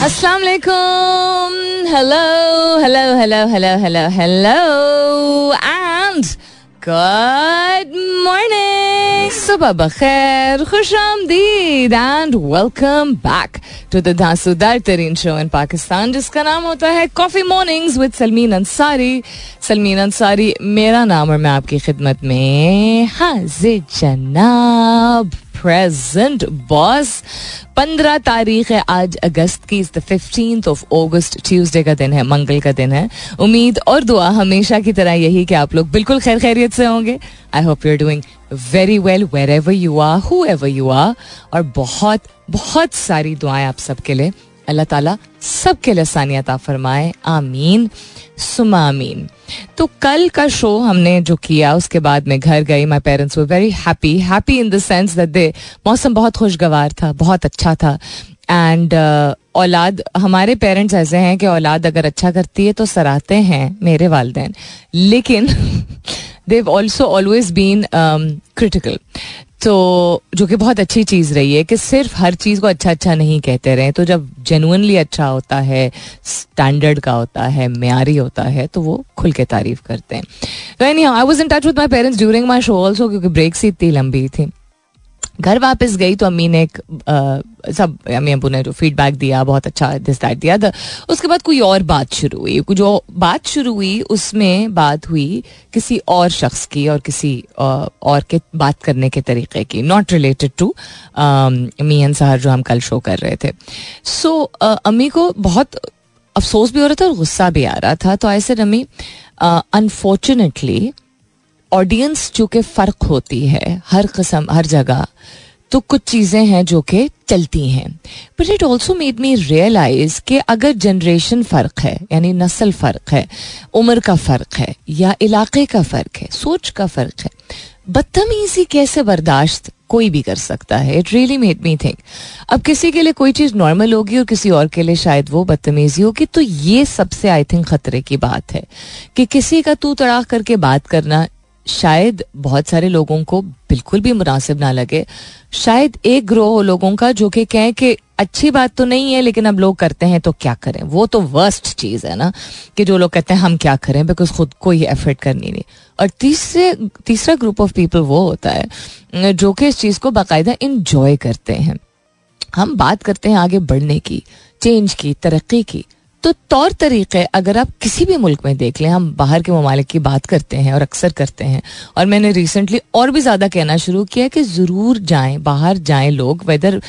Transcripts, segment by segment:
Assalamu alaikum. Hello, hello, hello, hello, hello, hello, and good morning. Subah bakhair, khush आमदीद and welcome back to the धांसूदार तरीन show in Pakistan जिसका नाम होता है coffee mornings with Salmeen Ansari Salmeen Ansari मेरा नाम और मैं आपकी खिदमत में हाजिर जनाब प्रेजेंट बॉस पंद्रह तारीख है आज अगस्त की the fifteenth of August Tuesday का दिन है, मंगल का दिन है। उम्मीद और दुआ हमेशा की तरह यही कि आप लोग बिल्कुल खैर खैरियत से होंगे। I hope you are doing very well wherever you are whoever you are और बहुत बहुत सारी दुआएँ आप सबके लिए। अल्लाह ताला सबके लिए सानियत फरमाए। आमीन। सुमा आमीन। तो कल का शो हमने जो किया उसके बाद मैं घर गई। माई पेरेंट्स वो very happy happy in the sense that they मौसम बहुत खुशगवार था बहुत अच्छा था। एंड uh, औलाद हमारे पेरेंट्स ऐसे हैं कि औलाद अगर अच्छा करती है तो सराहते हैं मेरे वालदेन। लेकिन they've also always been critical तो जो कि बहुत अच्छी चीज़ रही है कि सिर्फ़ हर चीज़ को अच्छा अच्छा नहीं कहते रहे। तो जब जेनुअनली अच्छा होता है स्टैंडर्ड का होता है म्यारी होता है तो वो खुल के तारीफ़ करते हैं। तो any I was in touch with my parents during my show also क्योंकि ब्रेक्स इतनी लंबी थी। घर वापस गई तो अम्मी ने एक आ, सब अम्मी अबू ने जो फीडबैक दिया बहुत अच्छा दिस दैट दिया था उसके बाद कोई और बात शुरू हुई। जो बात शुरू हुई उसमें बात हुई किसी और शख्स की और किसी और के बात करने के तरीके की नॉट रिलेटेड टू मी एन सहर जो हम कल शो कर रहे थे। सो so, अम्मी को बहुत अफसोस भी हो रहा था और गुस्सा भी आ रहा था। तो ऐसे अम्मी अनफॉर्चुनेटली ऑडियंस जो कि फ़र्क होती है हर कस्म, हर जगह तो कुछ चीज़ें हैं जो कि चलती हैं। But it also made me realise कि अगर जनरेशन फ़र्क है, यानी नस्ल फ़र्क है, उम्र का फ़र्क है, या इलाके का फ़र्क है, सोच का फ़र्क है, बदतमीजी कैसे बर्दाश्त कोई भी कर सकता है? It really made me think अब किसी के लिए कोई चीज़ नॉर्मल होगी और किसी और के लिए शायद वो बदतमीजी होगी तो ये सबसे आई थिंक खतरे की बात है कि किसी का तू तड़ाक करके बात करना शायद बहुत सारे लोगों को बिल्कुल भी मुनासिब ना लगे। शायद एक ग्रोह हो लोगों का जो कि कहें कि अच्छी बात तो नहीं है, लेकिन अब लोग करते हैं तो क्या करें? वो तो वर्स्ट चीज़ है ना, कि जो लोग कहते हैं हम क्या करें बिकॉज़ खुद को ही एफर्ट करनी नहीं। और तीसरे, तीसरा ग्रुप ऑफ़ पीपल वो होता है, जो कि इस चीज़ को बाकायदा इंजॉय करते हैं। हम बात करते हैं आगे बढ़ने की चेंज की, तरक्की की। तो तौर तरीके अगर आप किसी भी मुल्क में देख लें, हम बाहर के ममालिक की बात करते हैं और अक्सर करते हैं, और मैंने रिसेंटली और भी ज़्यादा कहना शुरू किया है कि ज़रूर जाएँ, बाहर जाएँ लोग वेदर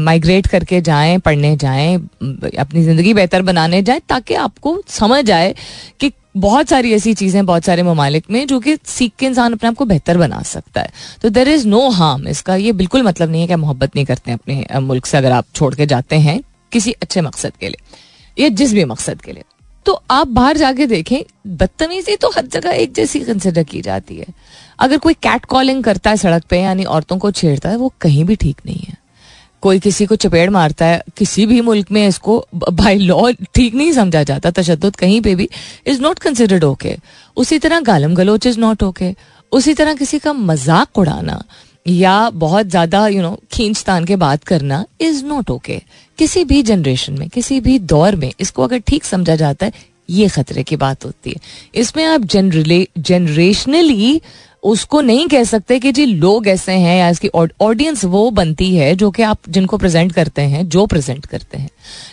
माइग्रेट करके जाएँ, पढ़ने जाएँ, अपनी ज़िंदगी बेहतर बनाने जाएँ, ताकि आपको समझ आए कि बहुत सारी ऐसी चीज़ें बहुत सारे ममालिक में, जो कि सीख के इंसान अपने आप को बेहतर बना सकता है। तो देर इज़ नो हार्म इसका, ये बिल्कुल मतलब नहीं है कि मोहब्बत नहीं करते अपने मुल्क से, अगर आप छोड़ के जाते हैं किसी अच्छे मकसद के लिए। या जिस भी मकसद के लिए। तो आप बाहर जाके देखें, बदतमीजी तो हर जगह एक जैसी कंसिडर की जाती है। अगर कोई कैट कॉलिंग करता है सड़क पे, यानी औरतों को छेड़ता है, वो कहीं भी ठीक नहीं है। कोई किसी को चपेड़ मारता है, किसी भी मुल्क में इसको बाई लॉ ठीक नहीं समझा जाता तशद कहीं पे भी इज़ नॉट कंसिडर्ड ओके उसी तरह गालम गलोच इज़ नॉट ओके उसी तरह किसी का मज़ाक उड़ाना, या बहुत ज़्यादा यू नो खींच तान के बात करना इज़ नॉट ओके किसी भी जनरेशन में, किसी भी दौर में इसको अगर ठीक समझा जाता है, ये खतरे की बात होती है। इसमें आप जनरली जनरेशनली उसको नहीं कह सकते कि जी लोग ऐसे हैं या इसकी ऑडियंस वो बनती है जो कि आप, जिनको प्रेजेंट करते हैं, जो प्रेजेंट करते हैं।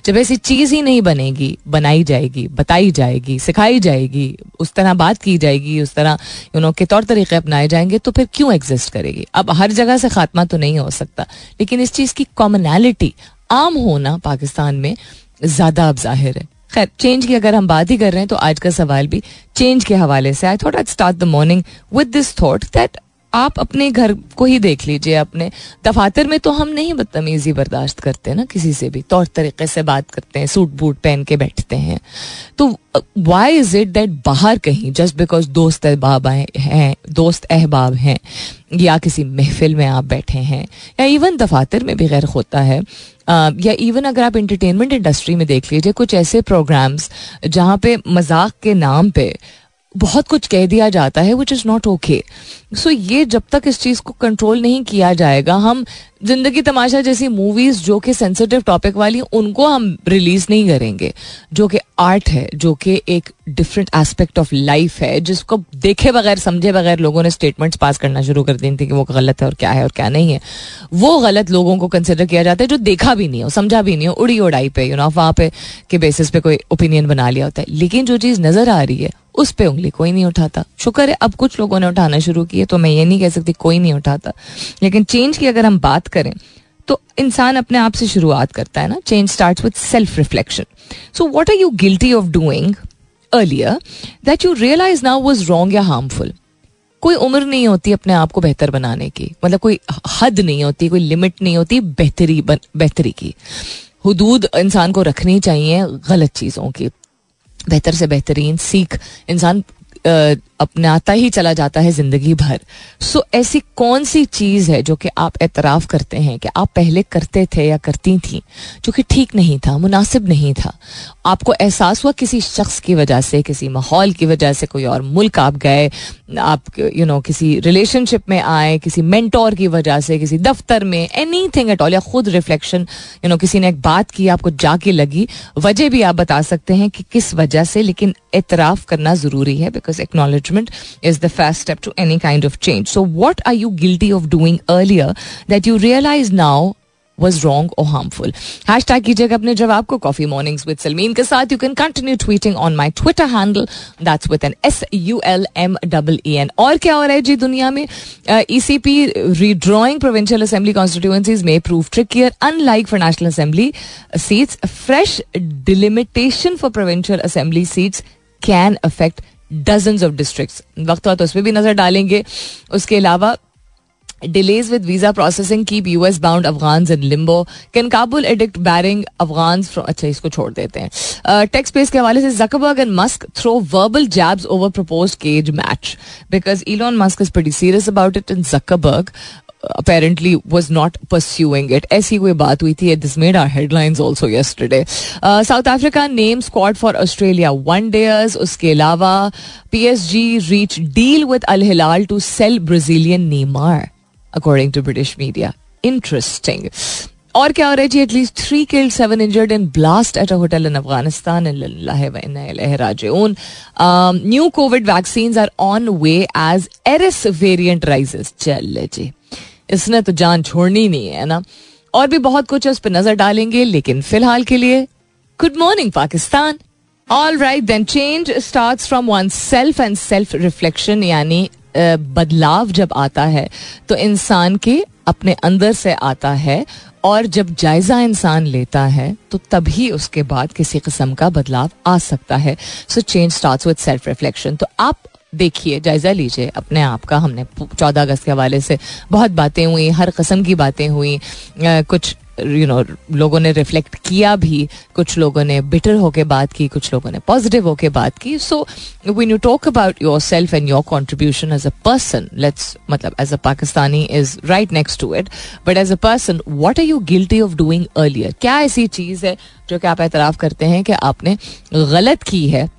जब ऐसी चीज़ ही नहीं बनेगी, बनाई जाएगी, बताई जाएगी, सिखाई जाएगी, उस तरह बात की जाएगी, उस तरह यू नो के तौर तरीके अपनाए जाएँगे तो फिर क्यों एग्जिस्ट करेगी? अब हर जगह से खात्मा तो नहीं हो सकता, लेकिन इस चीज़ की कॉमनैलिटी आम होना पाकिस्तान में ज़्यादा अब ज़ाहिर है। खैर चेंज की अगर हम बात ही कर रहे हैं तो आज का सवाल भी चेंज के हवाले से I thought I start the morning with this thought that आप अपने घर को ही देख लीजिए अपने। दफातर में तो हम नहीं बदतमीजी बर्दाश्त करते ना किसी से भी। तौर तरीके से बात करते हैं, सूट बूट पहन के बैठते हैं। तो वाई इज़ इट दैट बाहर कहीं जस्ट बिकॉज़ दोस्त अहबाब हैं, दोस्त अहबाब हैं, या किसी महफिल में आप बैठे हैं, या इवन दफातर में भी गैर होता है या इवन अगर आप इंटरटेनमेंट इंडस्ट्री में देख लीजिए, कुछ ऐसे प्रोग्राम्स जहाँ पे मज़ाक के नाम पे बहुत कुछ कह दिया जाता है which is not okay so ये जब तक इस चीज़ को कंट्रोल नहीं किया जाएगा, हम ज़िंदगी तमाशा जैसी मूवीज़ जो कि सेंसिटिव टॉपिक वाली, उनको हम रिलीज़ नहीं करेंगे। जो कि आर्ट है, जो कि एक डिफरेंट एस्पेक्ट ऑफ़ लाइफ है, जिसको देखे बगैर, समझे बगैर लोगों ने स्टेटमेंट्स पास करना शुरू कर दी थी कि वो गलत है और क्या है और क्या नहीं है। वो गलत लोगों को कंसिडर किया जाता है जो देखा भी नहीं हो, समझा भी नहीं हो उड़ी उड़ाई पे यू नो वहाँ पे के बेसिस पे कोई ओपिनियन बना लिया होता है। लेकिन जो चीज़ नज़र आ रही है उस पर उंगली कोई नहीं उठाता। शुक्र है, अब कुछ लोगों ने उठाना शुरू किया तो मैं ये नहीं कह सकती कोई नहीं उठाता। लेकिन चेंज की अगर हम बात करें तो इंसान अपने आप से शुरुआत करता है ना। Change start with self reflection so what are you guilty of doing earlier that you realise now was wrong या हार्मफुल कोई उम्र नहीं होती अपने आप को बेहतर बनाने की। मतलब कोई हद नहीं होती, कोई लिमिट नहीं होती बेहतरी बेहतरी की। हदूद इंसान को रखनी चाहिए गलत चीज़ों की। बेहतर से बेहतरीन सीख इंसान अपनाता ही चला जाता है ज़िंदगी भर। सो so, ऐसी कौन सी चीज़ है जो कि आप एतराफ़ करते हैं कि आप पहले करते थे या करती थी जो कि ठीक नहीं था मुनासिब नहीं था? आपको एहसास हुआ किसी शख्स की वजह से किसी माहौल की वजह से कोई और मुल्क आप गए आप यू नो किसी रिलेशनशिप में आए किसी मेंटोर की वजह से किसी दफ्तर में एनी थिंग एट ऑल या खुद रिफ्लेक्शन यू नो किसी ने एक बात की आपको जाके लगी वजह भी आप बता सकते हैं कि किस वजह से लेकिन एतराफ़ करना ज़रूरी है because acknowledgement is the first step to any kind of change. So, what are you guilty of doing earlier that you realize now was wrong or harmful. Hashtag कीजिएगा अपने जवाब को कॉफ़ी मॉर्निंग्स विद सलमीन के साथ you can continue tweeting on my Twitter handle that's with an S U L M double E N और क्या हो रहा है जी दुनिया में E C P redrawing provincial assembly constituencies में prove trickier unlike for national assembly seats fresh delimitation for provincial assembly seats can affect dozen of district वक्त तो उस पर भी नज़र डालेंगे। उसके अलावा delays with visa processing keep US bound Afghan in limbo can Kabul edict barring Afghan अच्छा इसको छोड़ देते हैं। टेक्स पेस के हवाले से Zuckerberg and Musk throw verbal jabs over proposed cage match because Elon Musk is pretty serious about it and Zuckerberg apparently was not pursuing it. ऐसी कोई बात हुई थी this made our headlines also yesterday. Uh, South Africa named squad for Australia one days. उसके अलावा PSG reach deal with Al Hilal to sell Brazilian Neymar according to British media. Interesting. और क्या हो रहा है जी at least three killed seven injured in blast at a hotel in Afghanistan राजून new COVID vaccine are on way as Eris variant rises चल जी इसने तो जान छोड़नी नहीं है ना? और भी बहुत कुछ है, उस पर नज़र डालेंगे, लेकिन फ़िलहाल के लिए good morning Pakistan. All right then change start from oneself and self reflection यानी बदलाव जब आता है तो इंसान के अपने अंदर से आता है, और जब जायजा इंसान लेता है तो तभी उसके बाद किसी किस्म का बदलाव आ सकता है। So change start with self reflection तो आप देखिए, जायजा लीजिए अपने आप का। हमने चौदह अगस्त के हवाले से बहुत बातें हुई, हर कस्म की बातें हुई। कुछ यू नो लोगों ने रिफ्लेक्ट किया भी, कुछ लोगों ने बिटर होके बात की, कुछ लोगों ने पॉजिटिव होके बात की। So when you talk about yourself and your contribution as a person let's मतलब as a Pakistani is right next to it but as a person what are you guilty of doing earlier क्या ऐसी चीज़ है जो कि आप एतराफ़ करते हैं कि आपने गलत की है?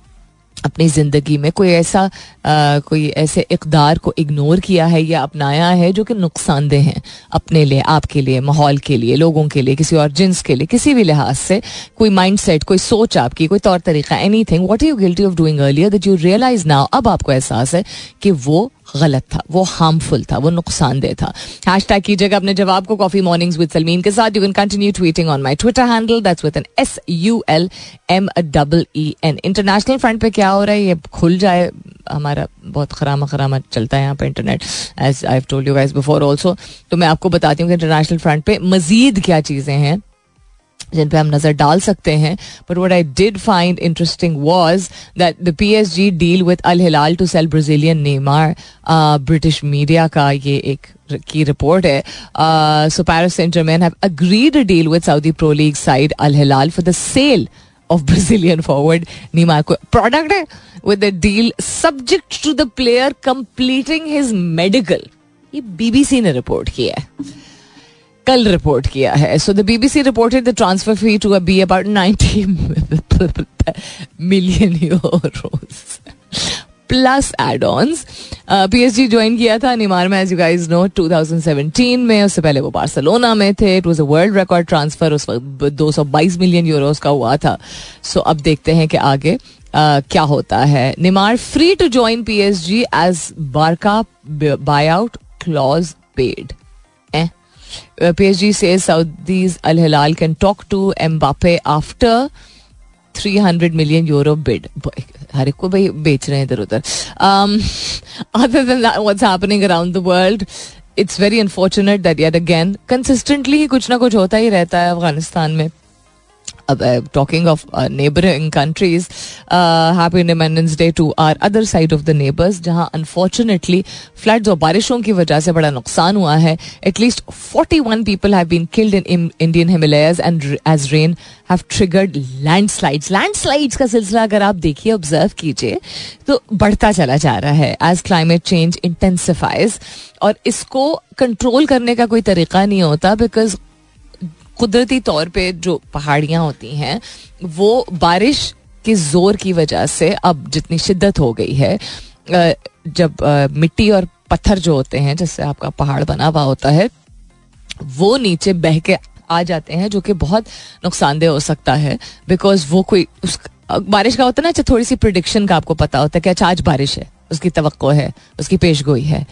अपनी ज़िंदगी में कोई ऐसा आ, कोई ऐसे इकदार को इग्नोर किया है या अपनाया है जो कि नुकसानदेह हैं अपने लिए आपके लिए माहौल के लिए लोगों के लिए किसी और जिन्स के लिए किसी भी लिहाज से कोई माइंड सेट कोई सोच आपकी कोई तौर तरीका anything what you guilty of doing earlier that you realise now अब आपको एहसास है कि वो गलत था, वो हार्मफुल था, वो नुकसानदेह था। हैश टैग कीजिएगा अपने जवाब को कॉफ़ी मॉर्निंग्स विद सलमीन के साथ। You can continue tweeting on my Twitter handle that's with an S U L M double E N international front पे क्या हो रहा है? ये खुल जाए, हमारा बहुत खरामा खरामा चलता है यहाँ पर internet as I told you guys before also तो मैं आपको बताती हूँ कि इंटरनेशनल फ्रंट पे मजीद क्या चीज़ें हैं। जिन पे हम नज़र डाल सकते हैं। But what I did find interesting was that the P S G deal with Al Hilal to sell Brazilian Neymar British media का ये एक की रिपोर्ट है so Paris Saint Germain have agreed deal with Saudi Pro League side Al Hilal for the sale of Brazilian forward Neymar को product है with the deal subject to the player completing his medical ये BBC ने report किया है कल report किया है। So the BBC reported the transfer fee to be about ninety million plus add ons PSG join किया था निमार में एज यू गाइस नो 2017 में। उससे पहले वो बार्सिलोना में थे। It was a world record transfer उस वक्त 222 मिलियन यूरोस का हुआ था। सो so, अब देखते हैं कि आगे uh, क्या होता है। Neymar free to join PSG as Barca buyout clause paid PSG says Saudis Al Hilal can talk to Mbappe after 300 million euro bid. हर एक को भाई बेच रहे हैं इधर उधर। Other happening around the world it's very unfortunate that yet again consistently कुछ ना कुछ होता ही रहता है अफ़गानिस्तान में। Talking of neighbouring countries happy Independence Day to our other side of the neighbours जहाँ अनफॉर्चुनेटली फ्लड्स और बारिशों की वजह से बड़ा नुकसान हुआ है। At least forty one people have been killed in Indian Himalayas and as rain have triggered landslides landslides का सिलसिला अगर आप देखिए ऑब्ज़र्व कीजिए तो बढ़ता चला जा रहा है एज क्लाइमेट चेंज इंटेंसिफाइज और इसको कंट्रोल करने का कोई तरीका नहीं होता बिकॉज़ कुदरती तौर पे जो पहाड़ियाँ होती हैं, वो बारिश के ज़ोर की वजह से अब जितनी शिद्दत हो गई है जब मिट्टी और पत्थर जो होते हैं जिससे आपका पहाड़ बना हुआ होता है, वो नीचे बह के आ जाते हैं, जो कि बहुत नुकसानदेह हो सकता है बिकॉज़ वो कोई उस बारिश का होता है ना अच्छा थोड़ी सी प्रिडिक्शन का आपको पता होता है कि अच्छा आज बारिश है, उसकी तो है, उसकी पेश गोई है।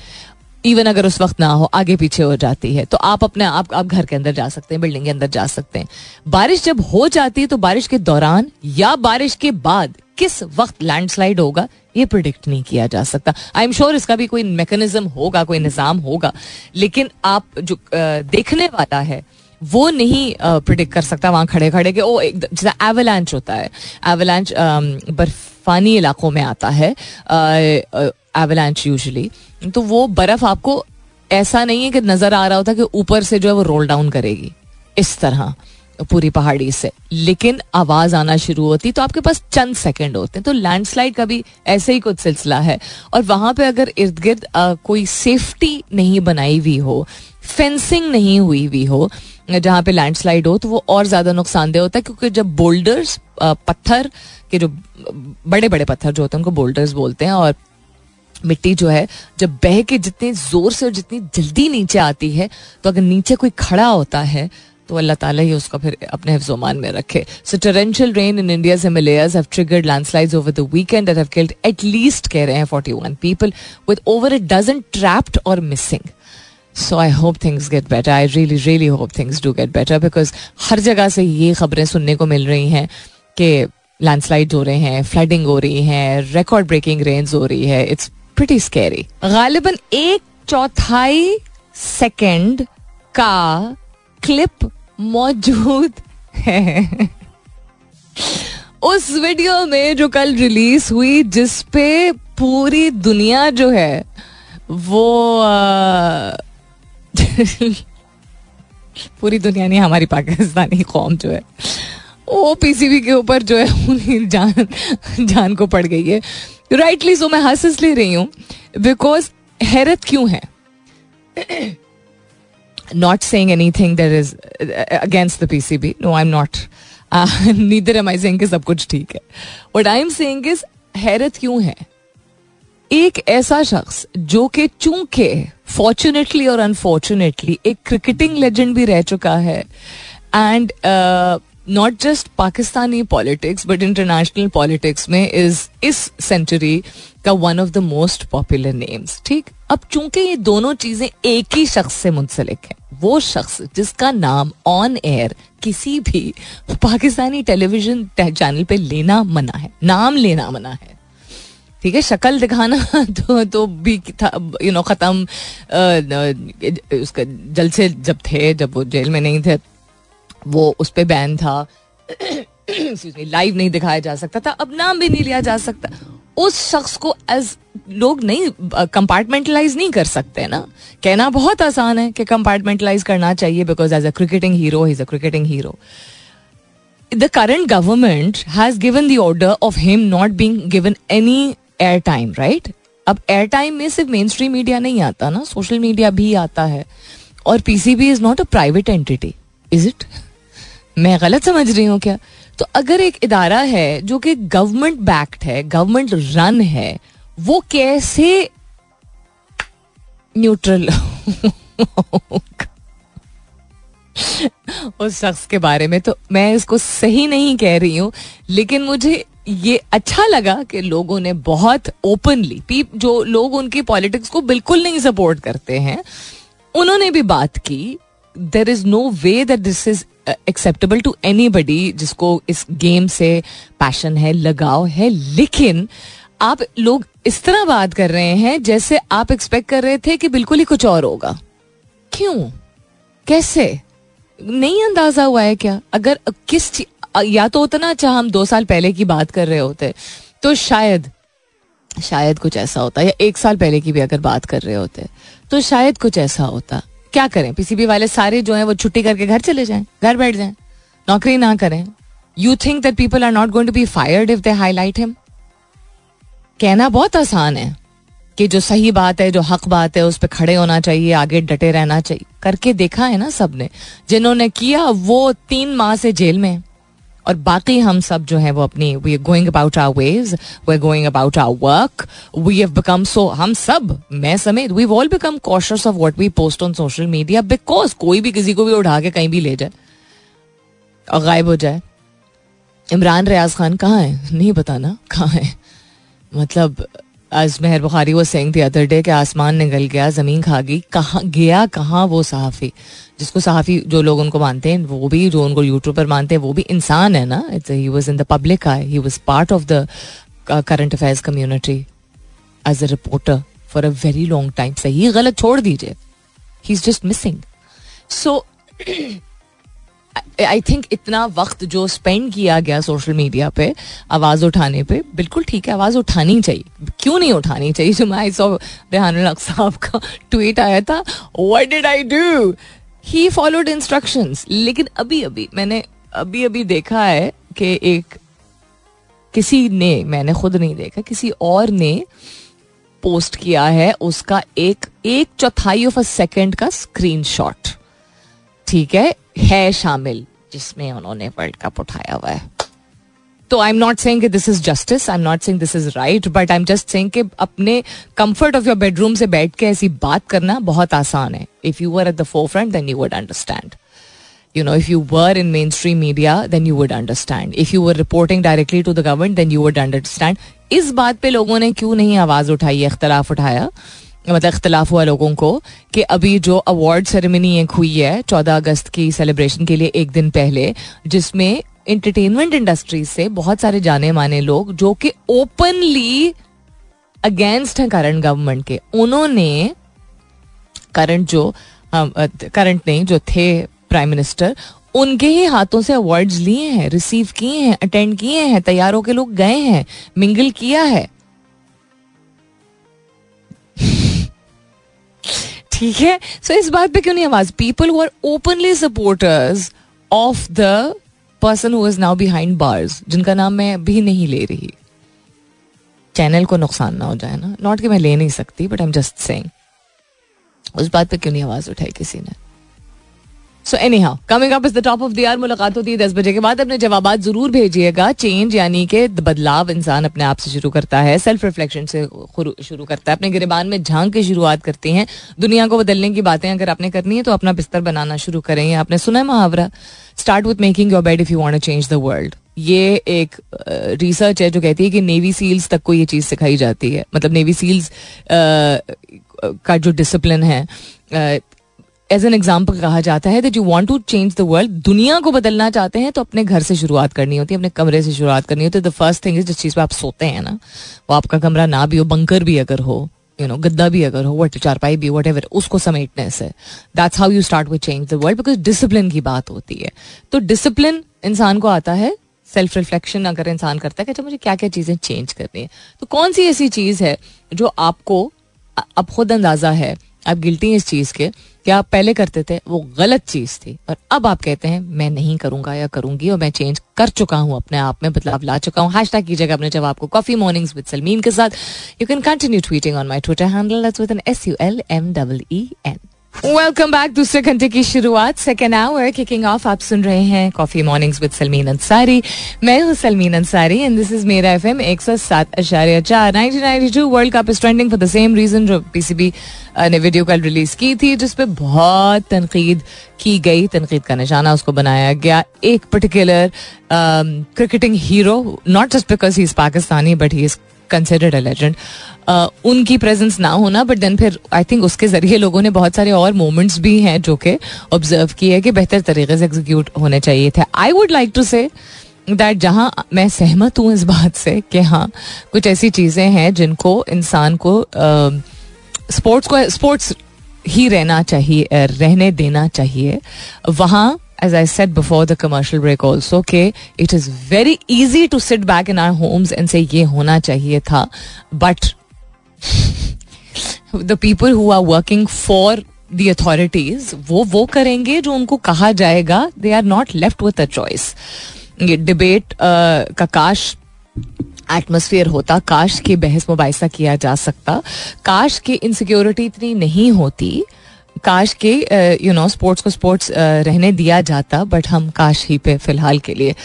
इवन अगर उस वक्त ना हो, आगे पीछे हो जाती है। तो आप अपने आप आप घर के अंदर जा सकते हैं, बिल्डिंग के अंदर जा सकते हैं। बारिश जब हो जाती है तो बारिश के दौरान या बारिश के बाद किस वक्त लैंडस्लाइड होगा, ये प्रिडिक्ट नहीं किया जा सकता। आई एम श्योर इसका भी कोई मैकेनिज्म होगा, कोई निज़ाम होगा। लेकिन आप जो देखने वाला है, वो नहीं प्रिडिक्ट कर सकता वहाँ खड़े खड़े के, ओ, एक जैसा एवलांच होता है। एवलांच बर्फानी इलाकों में आता है। एवलांच यूजली तो वो बर्फ़ आपको ऐसा नहीं है कि नज़र आ रहा होता कि ऊपर से जो है वो रोल डाउन करेगी। इस तरह, पूरी पहाड़ी से। लेकिन आवाज़ आना शुरू होती तो आपके पास चंद सेकंड होते हैं। तो लैंडस्लाइड का भी ऐसे ही कुछ सिलसिला है। और वहाँ पे अगर इर्द गिर्द कोई सेफ्टी नहीं बनाई हुई हो फेंसिंग नहीं हुई हुई हो, जहाँ पे लैंडस्लाइड हो तो वो और ज़्यादा नुकसानदेह होता है क्योंकि जब बोल्डर्स पत्थर के जो बड़े बड़े पत्थर जो होते हैं, उनको बोल्डर्स बोलते हैं और मिट्टी जो है, जब बह के जितने ज़ोर से और जितनी जल्दी नीचे आती है तो अगर नीचे कोई खड़ा होता है तो अल्लाह ताला ही उसको फिर अपने हिफ्जोमान में रखे। So torrential rain in India Himalayas have triggered landslides over the weekend that have killed at least कह रहे हैं 41 people with over a dozen trapped और missing so I hope things get better I really really hope things do get better because हर जगह से ये खबरें सुनने को मिल रही हैं कि लैंडस्लाइड हो रहे हैं फ्लडिंग हो रही है रिकॉर्ड ब्रेकिंग रेंज हो रही है. इट्स प्रिटी स्कैरी गालिबन एक चौथाई सेकंड का क्लिप मौजूद है। उस वीडियो में जो कल रिलीज़ हुई, जिस पे पूरी दुनिया जो है, वो पूरी दुनिया नहीं, हमारी पाकिस्तानी कौम जो है, वो पीसीबी के ऊपर जो है उन्हीं जान जान को पड़ गई है। राइटली सो मैं हंस ले रही हूँ बिकॉज़ हैरत क्यों है? Not saying anything that is against the PCB no I am not neither am I saying सब कुछ ठीक है. But I am saying is हैरत क्यों है? एक ऐसा शख्स जो कि चूँकि फॉर्चुनेटली और अनफॉर्चुनेटली एक क्रिकेटिंग लेजेंड भी रह चुका है and not just Pakistani politics but international politics में इज़ इस सेंचुरी का one of the most popular names ठीक? अब चूँकि ये दोनों चीज़ें एक ही शख्स से मुंसलिक है, वो शख्स जिसका नाम ऑन एयर किसी भी पाकिस्तानी टेलीविज़न चैनल पे लेना मना है, नाम लेना मना है। ठीक है? शक्ल दिखाना तो तो भी यू नो ख़त्म उसका जल से जब थे, जब वो जेल में नहीं थे वो उस पर बैन था। लाइव नहीं दिखाया जा सकता था, अब नाम भी नहीं लिया जा सकता। उस शख्स को एज लोग नहीं कंपार्टमेंटलाइज नहीं कर सकते ना। कहना बहुत आसान है कि कंपार्टमेंटलाइज करना चाहिए because as a cricketing hero is a cricketing hero the current government has given the order of him not being given any air time right अब एयर टाइम में सिर्फ़ मेन स्ट्रीम मीडिया नहीं आता ना social media भी आता है। और PCB is not a private entity is it मैं गलत समझ रही हूँ क्या? तो अगर एक इदारा है जो कि गवर्नमेंट बैक्ड है गवर्नमेंट रन है, वो कैसे न्यूट्रल उस शख्स के बारे में तो मैं इसको सही नहीं कह रही हूँ, लेकिन मुझे ये अच्छा लगा कि लोगों ने बहुत ओपनली जो लोग उनकी पॉलिटिक्स को बिल्कुल नहीं सपोर्ट करते हैं, उन्होंने भी बात की there is no way that this is acceptable to anybody जिसको इस गेम से पैशन है, लगाव है, लेकिन आप लोग इस तरह बात कर रहे हैं जैसे आप एक्सपेक्ट कर रहे थे कि बिल्कुल ही कुछ और होगा। क्यों? कैसे? नहीं अंदाज़ा हुआ है क्या? अगर किस या तो होता ना अच्छा हम दो साल पहले की बात कर रहे होते तो शायद शायद कुछ ऐसा होता, या एक साल पहले की भी अगर बात कर रहे होते तो शायद कुछ ऐसा होता। क्या करें? पीसीबी वाले सारे जो है वो छुट्टी करके घर चले जाएँ, घर बैठ जाएँ, नौकरी ना करें। You think that people are not going to be fired if they highlight him कहना बहुत आसान है कि जो सही बात है, जो हक बात है, उस पर खड़े होना चाहिए, आगे डटे रहना चाहिए। करके देखा है ना सबने, जिन्होंने किया वो तीन माह से जेल में और बाकी हम सब जो है वो अपनी we are going about our ways we are going about our work we have become so हम सब, मैं समेत we all become cautious of what we post on social media because कोई भी किसी को भी उठा के कहीं भी ले जाए, और गायब हो जाए। इमरान रियाज खान कहाँ है? नहीं बताना कहाँ है? मतलब आज मेहर बुखारी वो सेंग थी अदर डे के आसमान निकल गया, ज़मीन खा गई कहाँ गया, कहाँ वो सहाफ़ी? जिसको सहाफ़ी जो लोग उनको मानते हैं, वो भी जो उनको यूट्यूब पर मानते हैं, वो भी इंसान है ना? He was in the public I he was part of the current affairs community as a reporter for a very long time सही, गलत छोड़ दीजिए। He is just missing so I think इतना वक्त जो स्पेंड किया गया सोशल मीडिया पे, आवाज़ उठाने पे, बिल्कुल ठीक है, आवाज़ उठानी चाहिए। क्यों नहीं उठानी चाहिए? जो मैं सो रेहान साहब का ट्वीट आया था what did I do he followed instructions लेकिन अभी अभी मैंने अभी अभी देखा है कि एक, किसी ने, मैंने खुद नहीं देखा, किसी और ने पोस्ट किया है, उसका एक एक चौथाई ऑफ़ अ सेकेंड का स्क्रीनशॉट ठीक है है शामिल, जिसमें उन्होंने वर्ल्ड कप उठाया हुआ है। तो I am not saying this is justice I am not saying this is right but I am just saying कि अपने कंफर्ट ऑफ़ योर बेडरूम से बैठ के ऐसी बात करना बहुत आसान है। If you were at the forefront then you would understand you know, if you were in mainstream media, then you would understand if you were reporting directly to the government, then you would understand इस बात पे लोगों ने क्यों नहीं आवाज़ उठाई, इख्तलाफ उठाया? मतलब इख्तलाफ हुआ लोगों को कि अभी जो अवार्ड सेरेमनी एक हुई है, चौदह अगस्त की सेलिब्रेशन के लिए एक दिन पहले, जिसमें इंटरटेनमेंट इंडस्ट्री से बहुत सारे जाने माने लोग, जो कि ओपनली अगेंस्ट हैं करंट गवर्नमेंट के, उन्होंने करंट जो करंट नहीं, जो थे प्राइम मिनिस्टर उनके ही हाथों से अवार्ड्स लिए हैं रिसीव किए हैं अटेंड किए हैं, तैयारों के लोग गए हैं मिंगल किया है। ठीक है? सो इस बात पे क्यों नहीं आवाज़? People who are openly supporters of the person who is now behind bars जिनका नाम मैं भी नहीं ले रही। चैनल को नुकसान ना हो जाए ना? नॉट कि मैं ले नहीं सकती but I am just saying उस बात पे क्यों नहीं आवाज़ उठाई किसी ने? So anyhow coming up is the top of the hour मुलाकात होती है दस बजे के बाद। अपने जवाब ज़रूर भेजिएगा। चेंज यानी कि बदलाव इंसान अपने आप से शुरू करता है। सेल्फ रिफ्लेक्शन से शुरू करता है। अपने गिरबान में झाँक के शुरुआत करते हैं। दुनिया को बदलने की बातें अगर आपने करनी है तो अपना बिस्तर बनाना शुरू करें। आपने सुना है मुहावरा? Start with making your bed if you want change the world ये एक रिसर्च है जो कहती है कि नेवी सील्स तक को ये चीज़ सिखाई जाती है। मतलब नेवी सील्स का जो डिसिप्लिन है एज एन एग्ज़ाम्पल कहा जाता है that you want to change the world दुनिया को बदलना चाहते हैं तो अपने घर से शुरुआत करनी होती है, अपने कमरे से शुरुआत करनी होती है। द फ़र्स्ट थिंग इज़ जिस चीज़ पे आप सोते हैं ना, वो आपका कमरा ना भी हो बंकर भी अगर हो यू नो गद्दा भी अगर हो वट चारपाई भी वट एवर उसको समेटने से that's how you start with change the world because discipline की बात होती है। तो डिसिप्लिन इंसान को आता है सेल्फ रिफ्लेक्शन अगर इंसान करता है कि अच्छा मुझे क्या क्या चीज़ें चेंज करनी है। तो कौन सी ऐसी चीज़ है, जो आपको अब खुद अंदाज़ा है, आप गिल्टी हैं इस चीज़ के कि आप पहले करते थे? वो गलत चीज़ थी। और अब आप कहते हैं, मैं नहीं करूँगा या करूँगी और मैं चेंज कर चुका हूँ अपने आप में, बदलाव ला चुका हूँ। हैश टैग कीजिएगा अपने जवाब को कॉफ़ी मॉर्निंग विद सलमीन के साथ you can continue tweeting on my Twitter handle S U L M double E N welcome back दूसरे घंटे की शुरुआत. सेकेंड आवर किकिंग ऑफ़ आप सुन रहे हैं coffee mornings with Salmeen Ansari मैं हूँ Salmeen Ansari and this is मेरा एफ़ एम एक सौ सात अशारिया चार. Nineteen ninety two World Cup is trending for the same reason जो पीसीबी ने वीडियो कल रिलीज़ की थी जिसपे बहुत तनकीद की गई. तनकीद का निशाना उसको बनाया गया. एक particular cricketing hero not just because he is Pakistani but he is considered a legend उनकी प्रेजेंस ना होना बट देन फिर आई थिंक उसके ज़रिए लोगों ने बहुत सारे और मोमेंट्स भी हैं जो कि ऑब्ज़र्व किए कि बेहतर तरीके से एग्जीक्यूट होने चाहिए थे. I would like to say that जहाँ मैं सहमत हूँ इस बात से कि हाँ कुछ ऐसी चीज़ें हैं जिनको इंसान को स्पोर्ट्स को स्पोर्ट्स ही रहना चाहिए, रहने देना चाहिए. वहाँ as I said before the commercial break also, okay, it is very easy to sit back in our homes and say ये होना चाहिए था, but the people who are working for the authorities वो वो करेंगे जो उनको कहा जाएगा they are not left with a choice. ये डिबेट uh, का काश एटमोसफियर होता काश की बहस मुबासा किया जा सकता काश की इनसिक्योरिटी इतनी नहीं होती काश के यू नो स्पोर्ट्स को स्पोर्ट्स रहने दिया जाता बट हम काश ही पे फ़िलहाल के लिए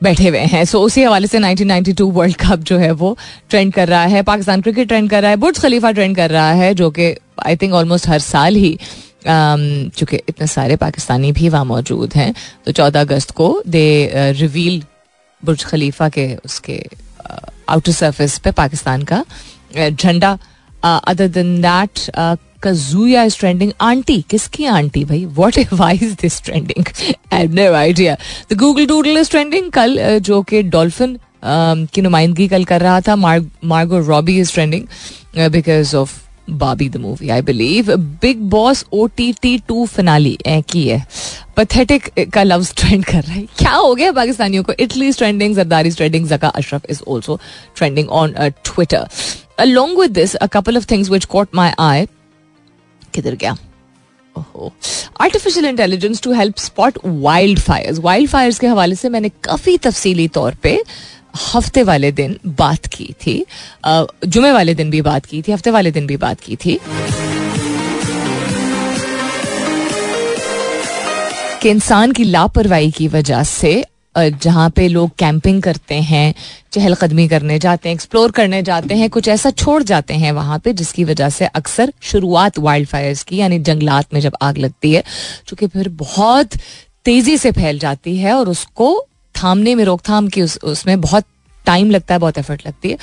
बैठे हुए हैं। सो उसी हवाले से 1992 वर्ल्ड कप जो है वो ट्रेंड कर रहा है। पाकिस्तान क्रिकेट ट्रेंड कर रहा है। बुर्ज खलीफा ट्रेंड कर रहा है, जो कि आई थिंक ऑलमोस्ट हर साल ही चूँकि इतने सारे पाकिस्तानी भी वहाँ मौजूद हैं तो चौदह अगस्त को दे रिवील बुर्ज खलीफा के उसके आउटर सरफेस पे पाकिस्तान का झंडा। अदर देन दैट कजूया इज़ ट्रेंडिंग आंटी किसकी आंटी भाई what why is this trending I no idea the Google doodle is trending कल जो कि डॉल्फिन की नुमाइंदगी कल कर रहा था Margot Robbie is trending because of Babi the movie I believe Bigg Boss O T T two finale की है पथेटिक का लव ट्रेंड कर रहा है क्या हो गया पाकिस्तानियों को Italy trending Zardari trending Zaka Ashraf is also trending on Twitter along with this, a couple of things which caught my eye. किधर गया? Artificial intelligence to help spot wildfires wildfires के हवाले से मैंने काफ़ी तफसीली तौर पे हफ़्ते वाले दिन बात की थी। जुमे वाले दिन भी बात की थी, हफ़्ते वाले दिन भी बात की थी। कि इंसान की लापरवाही की वजह से जहाँ पे लोग कैंपिंग करते हैं चहलकदमी करने जाते हैं एक्सप्लोर करने जाते हैं कुछ ऐसा छोड़ जाते हैं वहाँ पे जिसकी वजह से अक्सर शुरुआत वाइल्ड फायर्स की यानी जंगलात में जब आग लगती है चूँकि फिर बहुत तेज़ी से फैल जाती है और उसको थामने में रोकथाम की उस, उसमें बहुत टाइम लगता है, बहुत एफर्ट लगती है।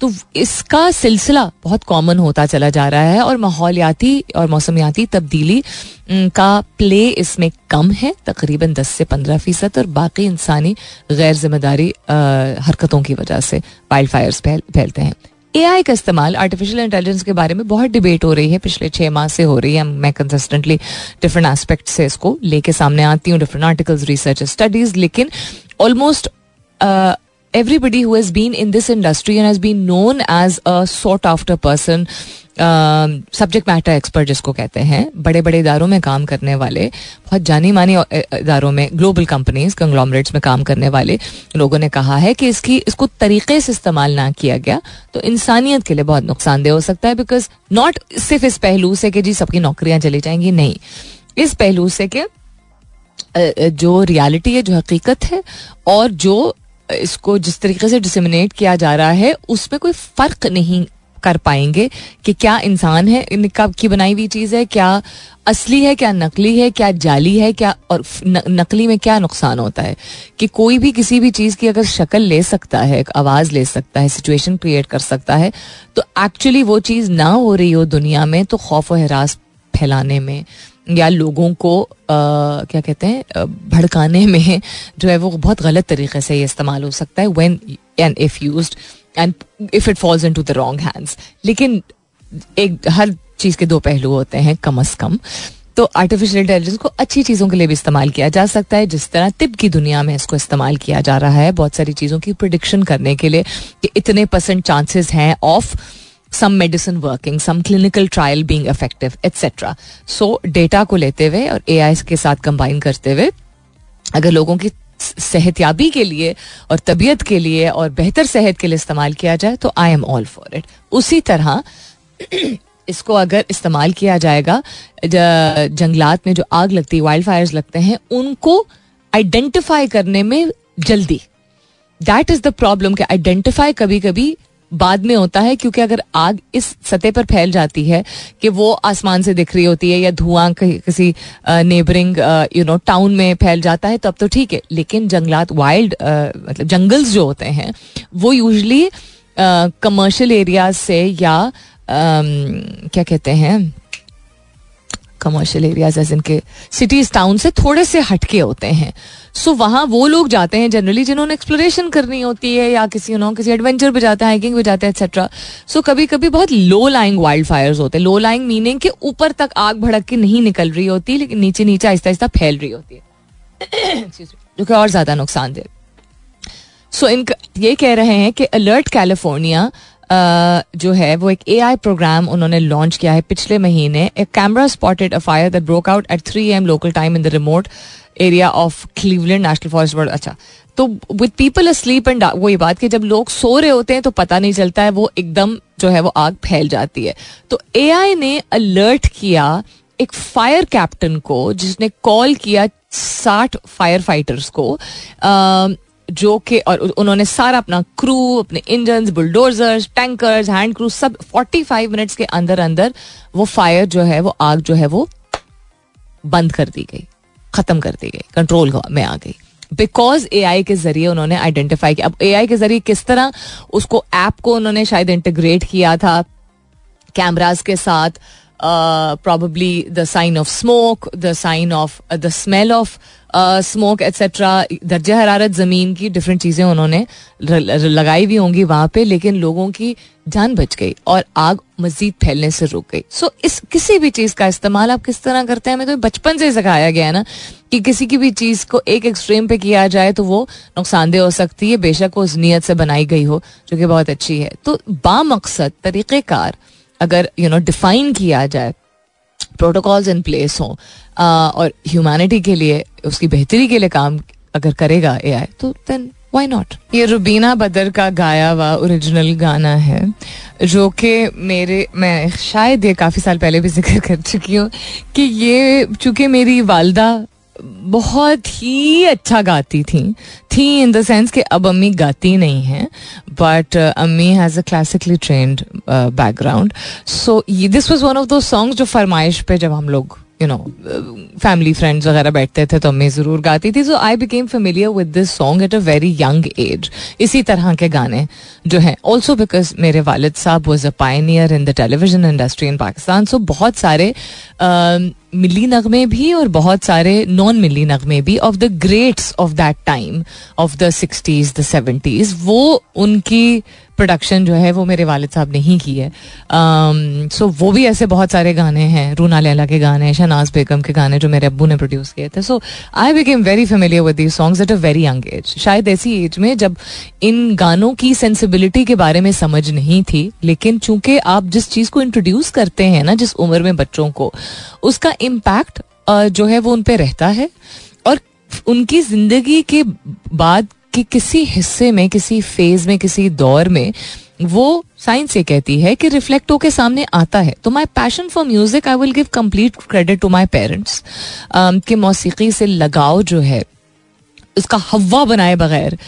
तो इसका सिलसिला बहुत कॉमन होता चला जा रहा है और माहौलियाती और मौसमियाती तब्दीली का प्ले इसमें कम है, तकरीबन 10 से 15 फ़ीसद और बाकी इंसानी गैर ज़िम्मेदारी हरकतों की वजह से वाइल्ड फायर्स फैलते हैं। एआई का इस्तेमाल आर्टिफिशियल इंटेलिजेंस के बारे में बहुत डिबेट हो रही है, पिछले छह माह से हो रही है। मैं कंसिस्टेंटली डिफरेंट एस्पेक्ट से इसको लेके सामने आती हूँ डिफरेंट आर्टिकल्स रिसर्च स्टडीज़ लेकिन almost everybody who has been in this industry and has been known as a sought after person subject matter expert जिसको कहते हैं बड़े बड़े इदारों में काम करने वाले, बहुत जानी मानी इदारों में ग्लोबल कंपनीज़ कंग्लोमरेट्स में काम करने वाले लोगों ने कहा है कि इसकी, इसको तरीके से इस्तेमाल ना किया गया तो इंसानियत के लिए बहुत नुकसानदेह हो सकता है बिकॉज़ नॉट सिर्फ़ इस पहलू से कि जी सबकी नौकरियाँ चली जाएँगी, नहीं। इस पहलू से कि जो रियलिटी है, जो हकीकत है, और जो इसको जिस तरीके से डिसमिनेट किया जा रहा है उसमें कोई फ़र्क नहीं कर पाएँगे कि क्या इंसान है निकाब की बनाई हुई चीज़ है क्या असली है क्या नकली है क्या जाली है क्या और न, नकली में क्या नुकसान होता है। कि कोई भी किसी भी चीज़ की अगर शक्ल ले सकता है आवाज़ ले सकता है सिचुएशन क्रिएट कर सकता है तो एक्चुअली वो चीज़ ना हो रही हो दुनिया में तो खौफ और हरास फैलाने में या लोगों को आ, क्या कहते हैं भड़काने में जो है वो बहुत गलत तरीके से ये इस्तेमाल हो सकता है when and if use and if it falls into the wrong hands लेकिन एक हर चीज़ के दो पहलू होते हैं कम अज कम। तो आर्टिफिशियल इंटेलिजेंस को अच्छी चीज़ों के लिए भी इस्तेमाल किया जा सकता है जिस तरह तिब की दुनिया में इसको इस्तेमाल किया जा रहा है बहुत सारी चीज़ों की प्रिडिक्शन करने के लिए कि इतने परसेंट चांसेस हैं of some medicine working some clinical trial being effective et cetera so data को लेते हुए और ए के साथ कंबाइन करते हुए, अगर लोगों की सेहतयाबी के लिए और तबीयत के लिए और बेहतर सेहत के लिए इस्तेमाल किया जाए तो I am all for it उसी तरह, इसको अगर इस्तेमाल किया जाएगा जंगलात में जो आग लगती वाइल्ड फायर्स लगते हैं, उनको आइडेंटिफाई करने में जल्दी. दैट इज़ द प्रॉब्लम कि आइडेंटिफाई कभी कभी बाद में होता है, क्योंकि अगर आग इस सतह पर फैल जाती है कि वो आसमान से दिख रही होती है या धुआँ किसी नेबरिंग यू नो टाउन में फैल जाता है, तब तो ठीक है। लेकिन जंगलात वाइल्ड मतलब जंगल्स जो होते हैं, वो यूजली कमर्शियल एरियाज़ से या क्या कहते हैं कमर्शियल एरियाज़ एज इनके सिटीज़ टाउन से थोड़े से हटके होते हैं। सो so, वहाँ वो लोग जाते हैं जनरली जिन्होंने एक्सप्लोरेशन करनी होती है या किसी यू नो किसी एडवेंचर पे जाते हैं हाइकिंग पे जाते हैं एक्सेट्रा सो कभी कभी बहुत लो लाइंग वाइल्ड फायर्स होते हैं। लो लाइंग मीनिंग के ऊपर तक आग भड़क के नहीं निकल रही होती लेकिन नीचे नीचे आहिस्ता आहिस्ता फैल रही होती है। जो कि और ज़्यादा नुकसान दे सो so, इन ये कह रहे हैं कि अलर्ट कैलिफ़ोर्निया जो है, वो एक ए आई प्रोग्राम उन्होंने लॉन्च किया है पिछले महीने। एक camera spotted a fire that broke out at three AM local time in the remote area of Cleveland National Forest world अच्छा तो विद पीपल स्लीप एंड वही बात कि जब लोग सो रहे होते हैं तो पता नहीं चलता है, वो एकदम जो है वो आग फैल जाती है। तो ए आई ने अलर्ट किया एक फायर कैप्टन को, जिसने कॉल किया साठ फायर फाइटर्स को जो कि, और उन्होंने सारा अपना क्रू अपने engine bulldozers tankers hand crew सब 45 मिनट्स के अंदर अंदर वो फायर जो है, वो आग जो है, वो बंद कर दी गई, खत्म कर दी गई कंट्रोल में आ गई। बिकॉज़ ए आई के ज़रिए उन्होंने आइडेंटिफाई किया अब ए आई के ज़रिए किस तरह उसको ऐप को उन्होंने शायद इंटीग्रेट किया था कैमराज के साथ probably the sign of smoke the sign of the smell of smoke etcetera दर्ज हरारत ज़मीन की डिफरेंट चीज़ें उन्होंने लगाई भी होंगी वहाँ पे लेकिन लोगों की जान बच गई और आग मजीद फैलने से रुक गई। सो so, इस किसी भी चीज़ का इस्तेमाल आप किस तरह करते हैं? हमें तो बचपन से सिखाया गया है ना कि किसी की भी चीज़ को एक एक्सट्रीम पे किया जाए तो वो नुकसानदेह हो सकती है बेशक वो उस नीयत से बनाई गई हो जो कि बहुत अच्छी है। तो बामकसद तरीक़ेकार अगर यू नो डिफाइन किया जाए प्रोटोकॉल्स इन प्लेस हों और ह्यूमैनिटी के लिए, उसकी बेहतरी के लिए काम अगर करेगा ए आई तो देन वाई नॉट ये रुबीना बदर का गाया हुआ ओरिजिनल गाना है, जो कि मेरे, मैं शायद ये काफ़ी साल पहले भी ज़िक्र कर चुकी हूँ कि ये, चूँकि मेरी वालदा बहुत ही अच्छा गाती थी थी इन द सेंस कि अब अम्मी गाती नहीं हैं बट अम्मी has a classically trained background so this was one of those songs जो फरमाइश पे जब हम लोग यू नो फैमिली फ्रेंड्स वगैरह बैठते थे तो अम्मी ज़रूर गाती थी। So I became familiar with this song at a very young age इसी तरह के गाने जो हैं। ऑल्सो बिकॉज़ मेरे वालिद साहब was a pioneer in the television industry in Pakistan so बहुत सारे मिली नगमे भी और बहुत सारे नॉन मिली नगमे भी of the greats of that time of the sixties the seventies वो उनकी प्रोडक्शन जो है वो मेरे वालिद साहब ने ही की है। सो um, so, वो भी ऐसे बहुत सारे गाने हैं रूना लैला के गाने शहनाज बेगम के गाने जो मेरे अब्बू ने प्रोड्यूस किए थे। So I became very familiar with these songs at a very young age शायद ऐसी एज में जब इन गानों की सेंसिबिलिटी के बारे में समझ नहीं थी लेकिन चूँकि आप जिस चीज़ को इंट्रोड्यूस करते हैं ना जिस उम्र में बच्चों को उसका इम्पैक्ट जो है वो उन पर रहता है। और उनकी ज़िंदगी के बाद कि किसी हिस्से में, किसी फ़ेज़ में, किसी दौर में वो साइंस ये कहती है कि रिफ्लेक्ट होके सामने आता है। तो my passion for music I will give complete credit to my parents के मौसीकी से लगाव जो है, उसका हवा बनाए बगैर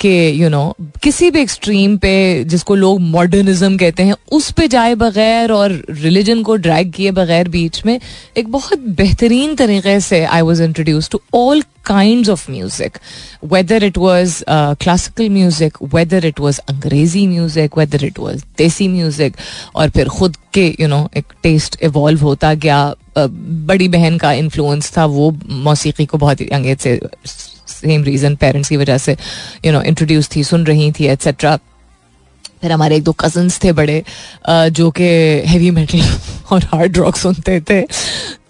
कि यू नो किसी भी एक्सट्रीम पे जिसको लोग मॉडर्निज्म कहते हैं उस पे जाए बगैर और रिलीजन को ड्रैग किए बगैर बीच में एक बहुत बेहतरीन तरीके से I was introduce to all kind of music whether it was classical music whether it was अंग्रेज़ी music whether it was desi music और फिर खुद के यू you नो know, एक टेस्ट इवॉल्व होता गया। Uh, बड़ी बहन का इन्फ्लुएंस था वो मौसीकी को बहुत अंगेज से सेम रीज़न पेरेंट्स की वजह से यू नो इंट्रोड्यूस थी, सुन रही थी एट्सेट्रा फिर हमारे एक दो कजन्स थे बड़े जो कि हैवी मेटल और हार्ड रॉक सुनते थे।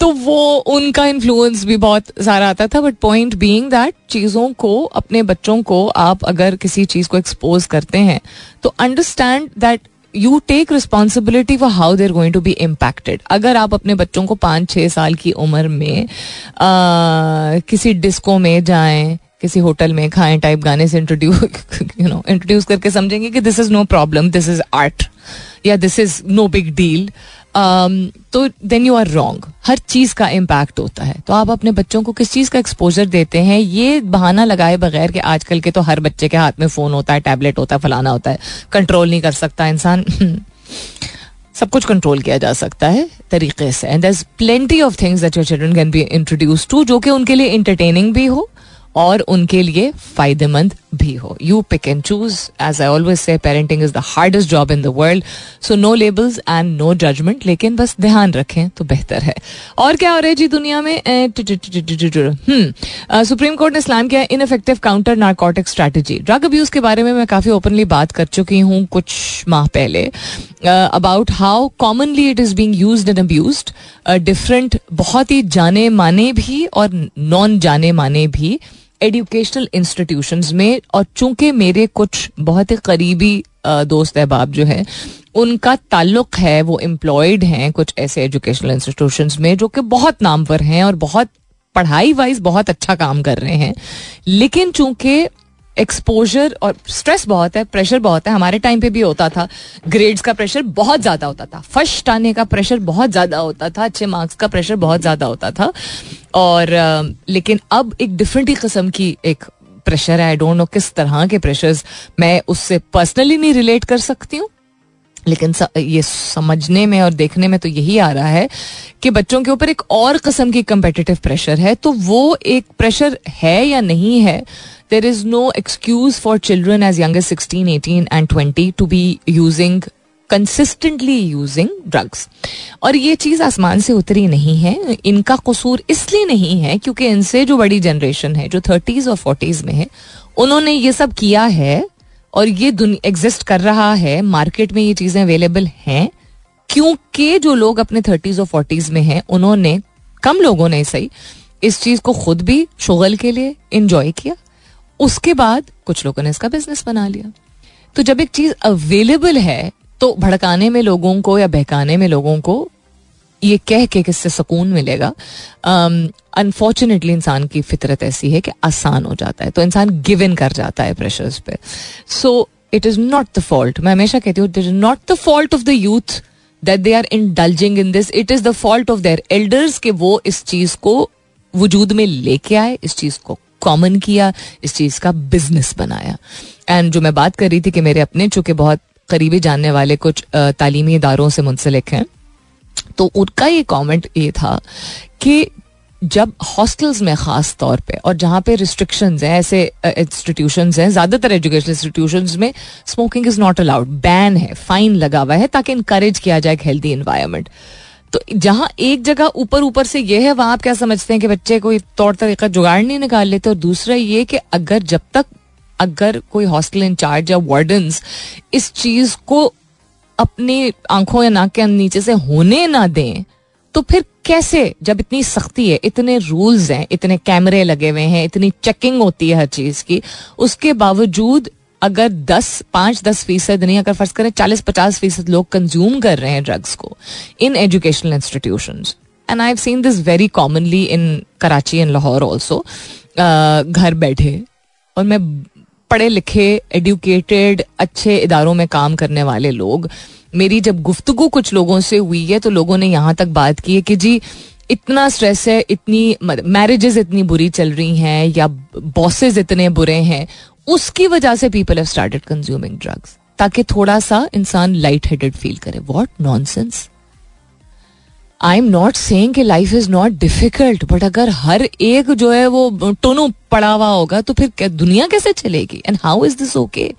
तो वो, उनका इन्फ्लुएंस भी बहुत सारा आता था बट पॉइंट बीइंग दैट चीज़ों को, अपने बच्चों को आप अगर किसी चीज़ को एक्सपोज करते हैं तो understand that you take responsibility for how they're going to be impacted अगर आप अपने बच्चों को पाँच छः साल की उम्र में आ, किसी डिस्को में जाएँ किसी होटल में खाएँ टाइप गाने से इंट्रोड्यूस यू नो इंट्रोड्यूस करके समझेंगे कि this is no problem this is art या this is no big deal तो देन यू आर रॉन्ग हर चीज़ का इम्पैक्ट होता है। तो आप अपने बच्चों को किस चीज़ का एक्सपोजर देते हैं? ये बहाना लगाए बगैर कि आजकल के तो हर बच्चे के हाथ में फ़ोन होता है टैबलेट होता है, फलाना होता है। कंट्रोल नहीं कर सकता इंसान। सब कुछ कंट्रोल किया जा सकता है तरीके से। And there plenty of things that your children can be introduce to जो कि उनके लिए इंटरटेनिंग भी हो और उनके लिए फ़ायदेमंद भी हो. You pick and choose as I always say parenting is the hardest job in the world so no labels and no judgement लेकिन बस ध्यान रखें तो बेहतर है और क्या हो रहा है जी दुनिया में सुप्रीम कोर्ट ने इस्लाम किया ineffective counter narcotic strategy drug abuse के बारे में मैं काफ़ी ओपनली बात कर चुकी हूँ कुछ माह पहले about how commonly it is being use and abuse different बहुत ही जाने माने भी और नॉन जाने माने भी एजुकेशनल इंस्टीट्यूशन में, और चूँकि मेरे कुछ बहुत ही करीबी दोस्त अहबाब जो है, उनका ताल्लुक है, वो एम्प्लॉयड हैं कुछ ऐसे एजुकेशनल इंस्टीट्यूशन में, जो कि बहुत नामवर हैं और बहुत पढ़ाई वाइज बहुत अच्छा काम कर रहे हैं। लेकिन चूँकि एक्सपोजर और स्ट्रेस बहुत है प्रेशर बहुत है, हमारे टाइम पे भी होता था। ग्रेड्स का प्रेशर बहुत ज़्यादा होता था। फ़र्स्ट आने का प्रेशर बहुत ज़्यादा होता था, अच्छे मार्क्स का प्रेशर बहुत ज़्यादा होता था। और लेकिन अब एक डिफरेंट ही कस्म की एक प्रेशर है। आई डोंट नो किस तरह के प्रेशर्स मैं उससे पर्सनली नहीं रिलेट कर सकती हूँ। लेकिन ये समझने में और देखने में तो यही आ रहा है कि बच्चों के ऊपर एक और कस्म की कंपेटिटिव प्रेशर है। तो वो एक प्रेशर है या नहीं है? There is no excuse for children as young sixteen eighteen and twenty to be using consistently using drugs और ये चीज़ आसमान से उतरी नहीं है। इनका कसूर इसलिए नहीं है क्योंकि इनसे जो बड़ी जनरेशन है, जो थर्टीज और फोर्टीज में है, उन्होंने ये सब किया है और ये एग्जिस्ट कर रहा है मार्केट में ये चीज़ें अवेलेबल हैं, क्योंकि जो लोग अपने थर्टीज और फोर्टीज में हैं, उन्होंने, कम लोगों ने सही, इस चीज़ को खुद भी शुगल के लिए इंजॉय किया। उसके बाद कुछ लोगों ने इसका बिज़नेस बना लिया। तो जब एक चीज़ अवेलेबल है तो भड़काने में लोगों को या बहकाने में लोगों को ये कह के किससे सुकून मिलेगा? अनफॉर्चुनेटली um, इंसान की फितरत ऐसी है कि आसान हो जाता है तो इंसान गिव इन कर जाता है प्रेशर्स पे। So it is not the fault मैं हमेशा कहती हूँ it is not the fault of the youth that they are in indulging in this it is the fault of their elders के वो इस चीज़ को वजूद में लेके आए इस चीज़ को कॉमन किया इस चीज़ का बिज़नेस बनाया। एंड जो मैं बात कर रही थी कि मेरे अपने चूँकि बहुत करीबी जानने वाले कुछ तालीमी इदारों से मुंसलिक हैं तो उनका ये कमेंट ये था कि जब हॉस्टल्स में ख़ास तौर पे और जहाँ पे रिस्ट्रिक्शंस हैं, ऐसे इंस्टीट्यूशन हैं, ज़्यादातर एजुकेशनल इंस्टीट्यूशन में smoking is not allowed ban है फाइन लगा हुआ है ताकि इनकरेज किया जाए एक हेल्दी इन्वायरमेंट तो जहाँ एक जगह ऊपर ऊपर से ये है, वहाँ आप क्या समझते हैं कि बच्चे कोई तौर तरीका जुगाड़ नहीं निकाल लेते? और दूसरा ये कि अगर जब तक, अगर कोई हॉस्टल इंचार्ज या वार्डन इस चीज़ को अपनी आँखों या नाक के नीचे से होने ना दें तो फिर कैसे जब इतनी सख्ती है, इतने रूल्स हैं, इतने कैमरे लगे हुए हैं, इतनी चेकिंग होती है हर चीज़ की, उसके बावजूद अगर दस, पाँच, दस फ़ीसद नहीं, अगर फ़र्ज़ करें चालीस, पचास फ़ीसद लोग कंज्यूम कर रहे हैं ड्रग्स को in educational institution and I have seen this very commonly in Karachi and Lahore also घर बैठे और मैं पढ़े लिखे एडुकेटेड अच्छे इदारों में काम करने वाले लोग, मेरी जब गुफ्तगु कुछ लोगों से हुई है तो लोगों ने यहाँ तक बात की है कि जी, इतना स्ट्रेस है, इतनी मैरिजेस इतनी बुरी चल रही हैं, या बॉसेस इतने बुरे हैं, उसकी वजह से people have started consuming drugs ताकि थोड़ा सा इंसान लाइट हेडेड फील करे। What nonsense I am not saying कि life is not difficult but अगर हर एक जो है वो टोनो पड़ा हुआ होगा तो फिर दुनिया कैसे चलेगी? And how is this okay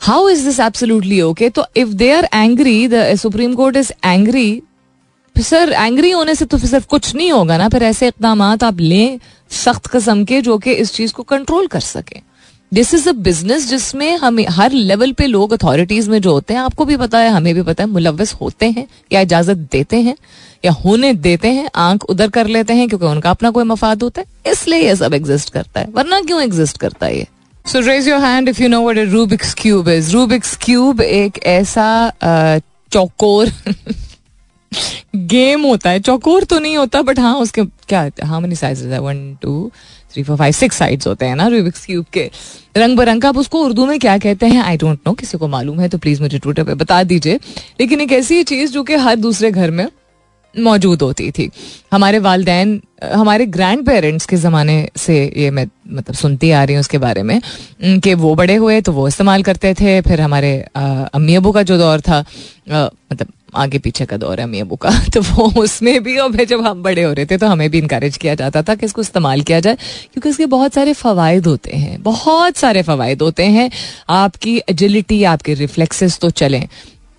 how is this absolutely okay तो if they are angry the supreme court is angry sir angry होने से तो फिर सिर्फ़ कुछ नहीं होगा ना, फिर ऐसे इकदाम आप लें सख्त कस्म के जो कि इस चीज़ को कंट्रोल कर सकें। दिस इज़ अ बिज़नेस जिसमें हमें हर लेवल पे लोग अथॉरिटीज में जो होते हैं, आपको भी पता है, हमें भी पता है मुलविस होते हैं या इजाज़त देते हैं या होने देते हैं, आँख उधर कर लेते हैं क्योंकि उनका अपना कोई मफाद होता है, इसलिए ये सब एग्जिस्ट करता है। वरना क्यों एग्जिस्ट करता है ये? So raise your hand if you know what Rubik's cube is Rubik's cube एक ऐसा चौकोर गेम होता है। चौकोर तो नहीं होता बट हाँ उसके क्या हाउ मेनी साइजेस है? One two three four five six sides होते हैं ना रूबिक्स क्यूब के। रंग बिरंग आप उसको उर्दू में क्या कहते हैं? आई डोंट नो किसी को मालूम है तो प्लीज़ मुझे ट्विटर पे बता दीजिए। लेकिन एक ऐसी चीज़ जो कि हर दूसरे घर में मौजूद होती थी। हमारे वालदेन हमारे ग्रैंड पेरेंट्स के ज़माने से ये मैं मतलब सुनती आ रही हूँ उसके बारे में कि वो बड़े हुए तो वो इस्तेमाल करते थे फिर हमारे अम्मी अबू का जो दौर था आ, मतलब आगे पीछे का दौर है अम्मी अबू का तो वो उसमें भी, और जब हम बड़े हो रहे थे तो हमें भी इंकरेज किया जाता था कि इसको इस्तेमाल किया जाए, क्योंकि इसके बहुत सारे फ़वाद होते हैं। बहुत सारे फ़वाद होते हैं। आपकी एजिलिटी आपके रिफ्लेक्सेस तो चलें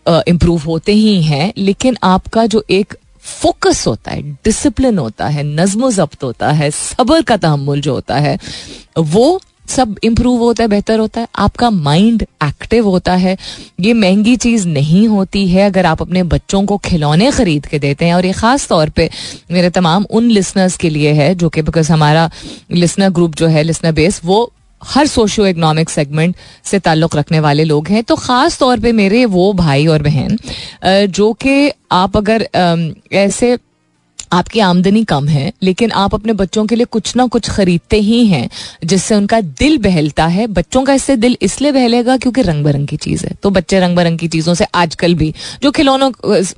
इम्प्रूव होते ही हैं, लेकिन आपका जो एक फोकस होता है डिसिप्लिन होता है नज्म जब्त होता है, सबर का तहमुल जो होता है, वो सब इम्प्रूव होता है, बेहतर होता है। आपका माइंड एक्टिव होता है। ये महँगी चीज़ नहीं होती है अगर आप अपने बच्चों को खिलौने खरीद के देते हैं। और ये ख़ास तौर पे मेरे तमाम उन लिसनर्स के लिए है, जो कि बिकॉज़ हमारा लिसनर ग्रुप जो है लिसनर बेस वो हर सोशियो इकोनॉमिक सेगमेंट से ताल्लुक़ रखने वाले लोग हैं। तो ख़ास तौर पे मेरे वो भाई और बहन जो कि आप अगर ऐसे आपकी आमदनी कम है लेकिन आप अपने बच्चों के लिए कुछ ना कुछ खरीदते ही हैं जिससे उनका दिल बहलता है। बच्चों का इससे दिल इसलिए बहलेगा क्योंकि रंग बिरंग की चीज़ है। तो बच्चे रंग बिरंग की चीज़ों से आजकल भी जो खिलौनों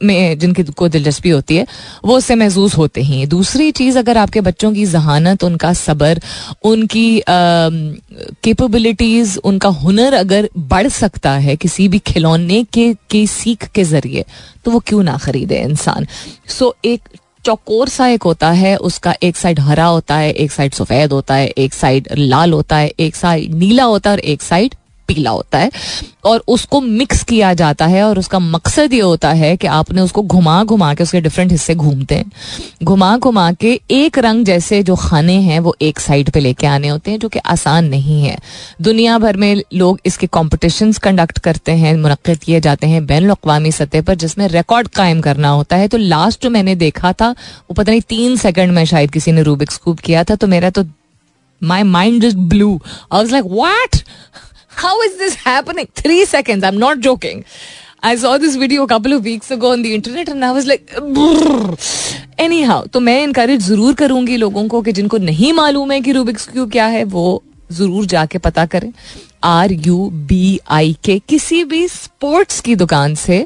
में जिनकी को दिलचस्पी होती है वो उससे महसूस होते ही दूसरी चीज़ अगर आपके बच्चों की जहानत उनका सबर उनकी कैपेबिलिटीज़ उनका हुनर अगर बढ़ सकता है किसी भी खिलौने के की सीख के ज़रिए तो वो क्यों ना खरीदे इंसान? सो so, एक चौकोर सा एक होता है, उसका एक साइड हरा होता है, एक साइड सफ़ेद होता है, एक साइड लाल होता है, एक साइड नीला होता है और एक साइड पीला होता है और उसको मिक्स किया जाता है और उसका मकसद ये होता है कि आपने उसको घुमा घुमा के उसके डिफरेंट हिस्से घूमते हैं। घुमा घुमा के एक रंग जैसे जो खाने हैं वो एक साइड पे लेके आने होते हैं, जो कि आसान नहीं है। दुनिया भर में लोग इसके कॉम्पिटिशन कंडक्ट करते हैं मुनद किए जाते हैं बैन अवी सतह पर, जिसमें रिकॉर्ड कायम करना होता है। तो लास्ट जो मैंने देखा था, वो पता नहीं तीन सेकंड में शायद किसी ने रूबिक स्कूप किया था तो मेरा तो my mind just blew I was like what How is this happening? Three seconds. I'm not joking. I saw this video a couple of weeks ago on the internet and I was like, anyhow, तो मैं encourage ज़रूर करूँगी लोगों को कि जिनको नहीं मालूम है कि रूबिक्स क्यूब क्या है वो ज़रूर जाके पता करें R U B I K किसी भी स्पोर्ट्स की दुकान से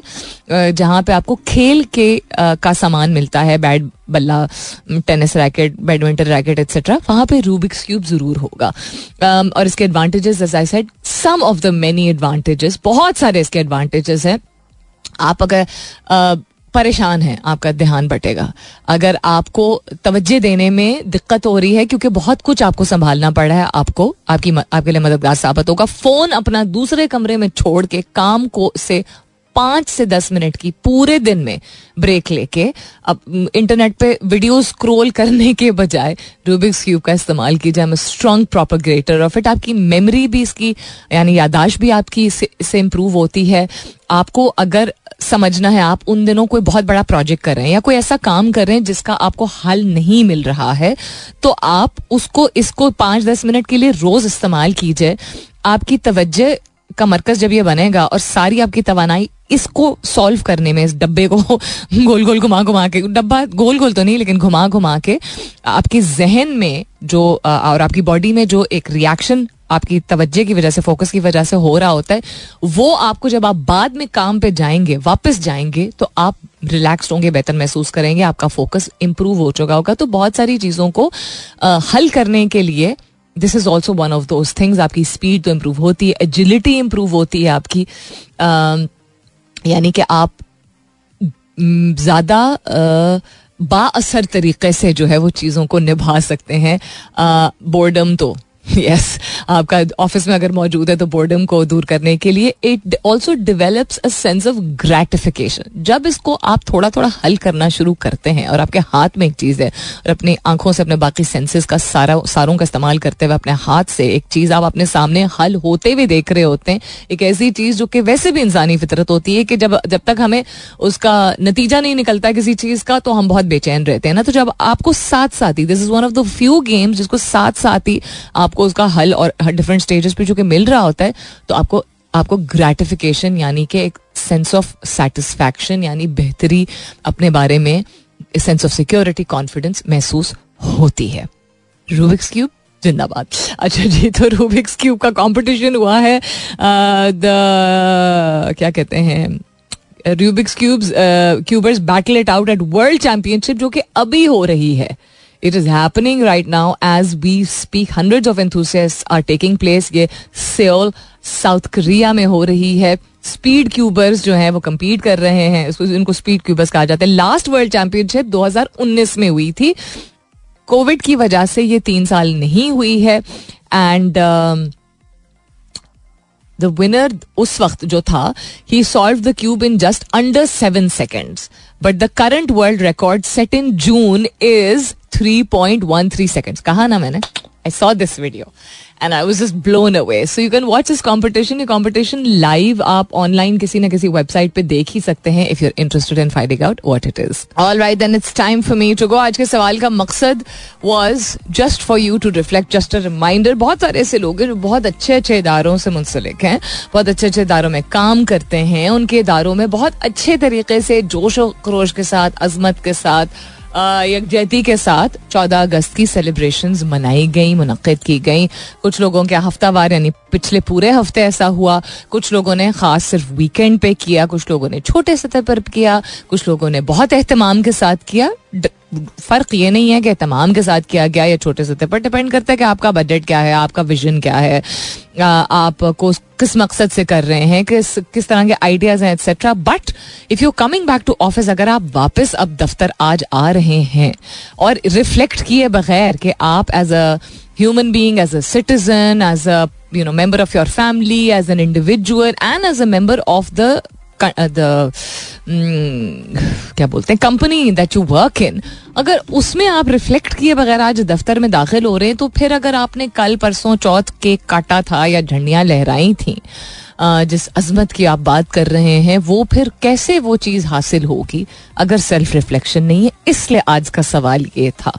जहाँ पे आपको खेल के का सामान मिलता है बैट बल्ला tennis racket badminton racket etcetera वहाँ पे रूबिक्स क्यूब ज़रूर होगा और इसके advantages as I said some of the many advantages बहुत सारे इसके एडवांटेजेस हैं। आप अगर परेशान हैं, आपका ध्यान बटेगा। अगर आपको तवज्जे देने में दिक्कत हो रही है, क्योंकि बहुत कुछ आपको संभालना पड़ रहा है, आपको, आपकी आपके लिए मददगार साबित होगा। फ़ोन अपना दूसरे कमरे में छोड़ के काम को, से पाँच से दस मिनट की पूरे दिन में ब्रेक लेके, अब इंटरनेट पे वीडियो स्क्रोल करने के बजाय रूबिक्स क्यूब का इस्तेमाल कीजिए। I strong propagator of it आपकी मेमोरी भी इसकी, यानी यादाश्त भी आपकी इससे इम्प्रूव होती है। आपको अगर समझना है, आप उन दिनों कोई बहुत बड़ा प्रोजेक्ट कर रहे हैं या कोई ऐसा काम कर रहे हैं जिसका आपको हल नहीं मिल रहा है तो आप उसको, इसको पाँच दस मिनट के लिए रोज इस्तेमाल कीजिए। आपकी तवज्जो का मरकज जब ये बनेगा और सारी आपकी तोानाई इसको सॉल्व करने में इस डब्बे को गोल गोल घुमा घुमा के डब्बा गोल गोल तो नहीं लेकिन घुमा घुमा के आपके जहन में जो और आपकी बॉडी में जो एक रिएक्शन आपकी तवज्जे की वजह से फोकस की वजह से हो रहा होता है वो आपको जब आप बाद में काम पे जाएँगे वापस जाएँगे तो आप रिलैक्स होंगे बेहतर महसूस करेंगे आपका फोकस इंप्रूव हो चुका होगा। तो बहुत सारी चीज़ों को आ, हल करने के लिए this is also one of those things आपकी स्पीड तो इम्प्रूव होती है एजिलिटी इम्प्रूव होती है आपकी यानी कि आप ज़्यादा बासर तरीके से जो है वो चीज़ों को निभा सकते हैं। बोर्डम तो। यस आपका ऑफ़िस में अगर मौजूद है तो बोर्डम को दूर करने के लिए it also develops a sense of gratification जब इसको आप थोड़ा थोड़ा हल करना शुरू करते हैं और आपके हाथ में एक चीज़ है और अपनी आँखों से अपने बाकी सेंसेस का सारा, सारों का इस्तेमाल करते हुए अपने हाथ से एक चीज़ आप अपने सामने हल होते हुए देख रहे होते हैं, एक ऐसी चीज़ जो कि वैसे भी इंसानी फितरत होती है कि जब जब तक हमें उसका नतीजा नहीं निकलता किसी चीज़ का तो हम बहुत बेचैन रहते हैं ना। तो जब आपको साथ साथ ही this is one of the few games जिसको साथ साथ ही आपको उसका हल और डिफरेंट स्टेजेस पे जो कि मिल रहा होता है तो आपको आपको ग्रेटिफिकेशन यानी कि एक सेंस ऑफ़ सेटिस्फैक्शन यानी बेहतरी अपने बारे में सेंस ऑफ़ सिक्योरिटी कॉन्फिडेंस महसूस होती है। रूबिक्स क्यूब जिंदाबाद। अच्छा जी तो रूबिक्स क्यूब का कंपटीशन हुआ है द क्या कहते हैं Rubik's cubes cubers battle it out at world championship जो कि अभी हो रही है। It is happening right now as we speak hundred of enthusiast are taking place ये सेल साउथ कोरिया में हो रही है। स्पीड क्यूबर्स जो हैं, वो कम्पीट कर रहे हैं। इनको स्पीड क्यूबर्स कहा जाता है। लास्ट वर्ल्ड चैंपियनशिप 2019 में हुई थी। कोविड की वजह से ये तीन साल नहीं हुई है। एंड द विनर उस वक्त जो था ही solve the cube in just under seven seconds but the current world record set in June is three point one three seconds कहा ना मैंने? I saw this video and I was just blown away so you can watch इस competition ये competition live आप online किसी ना किसी website पे देख ही सकते हैं. If you're interested in finding out what it is all right then it's time for me to go आज के सवाल का मकसद was just for you to reflect just a reminder बहुत सारे ऐसे लोग हैं जो बहुत अच्छे अच्छे इदारों से मुंसलिक हैं. बहुत अच्छे अच्छे इदारों में काम करते हैं. उनके इदारों में बहुत अच्छे तरीके से जोश व खरोश के साथ, अजमत के साथ यकजहती के साथ 14 अगस्त की सेलिब्रेशन मनाई गई मुनद की गई। कुछ लोगों के हफ्तावार, यानी पिछले पूरे हफ़्ते ऐसा हुआ। कुछ लोगों ने खास सिर्फ़ वीकेंड पे किया, कुछ लोगों ने छोटे सतह पर किया, कुछ लोगों ने बहुत अहतमाम के साथ किया। फ़र्क ये नहीं है कि तमाम के साथ किया गया या छोटे सतह पर डिपेंड करता है कि आपका बजट क्या है, आपका विजन क्या है आप को किस मकसद से कर रहे हैं, किस किस तरह के आइडियाज़ हैं etcetera but if you coming back to office अगर आप वापस अब दफ्तर आज आ रहे हैं और रिफ्लेक्ट किए बगैर कि आप as a human being as a citizen as a you know member of your family as an individual and as a member of the क्या बोलते हैं? Company that you work in अगर उसमें आप रिफ्लेक्ट किए बगैर आज दफ्तर में दाखिल हो रहे हैं तो फिर अगर आपने कल, परसों, चौथ केक काटा था या झंडियाँ लहराई थी जिस अजमत की आप बात कर रहे हैं, वो फिर कैसे वो चीज़ हासिल होगी? अगर सेल्फ रिफ्लेक्शन नहीं है, इसलिए आज का सवाल ये था।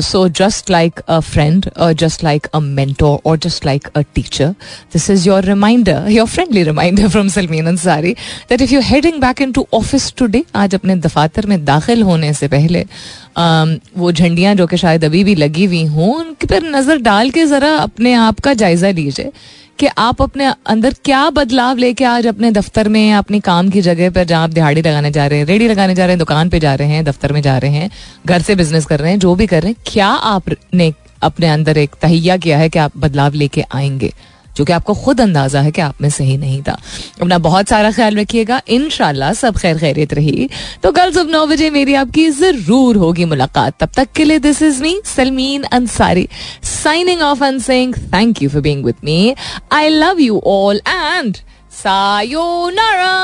So just like a friend just like a mentor और just like a teacher this is your reminder your friendly reminder from Salmeen Ansari that if you heading back into office today आज अपने दफातर में दाखिल होने से पहले वो झंडियाँ जो कि शायद अभी भी लगी हुई हों उनकी पर नज़र डाल के ज़रा अपने आप का जायज़ा लीजिए। कि आप अपने अंदर क्या बदलाव लेके आज अपने दफ्तर में, अपनी काम की जगह पर जहाँ आप दिहाड़ी लगाने जा रहे हैं रेडी लगाने जा रहे हैं, दुकान पे जा रहे हैं, दफ्तर में जा रहे हैं, घर से बिज़नेस कर रहे हैं, जो भी कर रहे हैं, क्या आपने अपने अंदर एक तहिया किया है कि आप बदलाव लेके आएँगे? जो कि आपको खुद अंदाज़ा है कि आप में सही नहीं था। अपना बहुत सारा ख्याल रखिएगा। इन सब खैर खैरियत रही। तो कल सुबह नौ बजे मेरी आपकी ज़रूर होगी मुलाकात। तब तक के लिए this is me Salmeen Ansari signing off and saying thank you for being with me I love you all and sayonara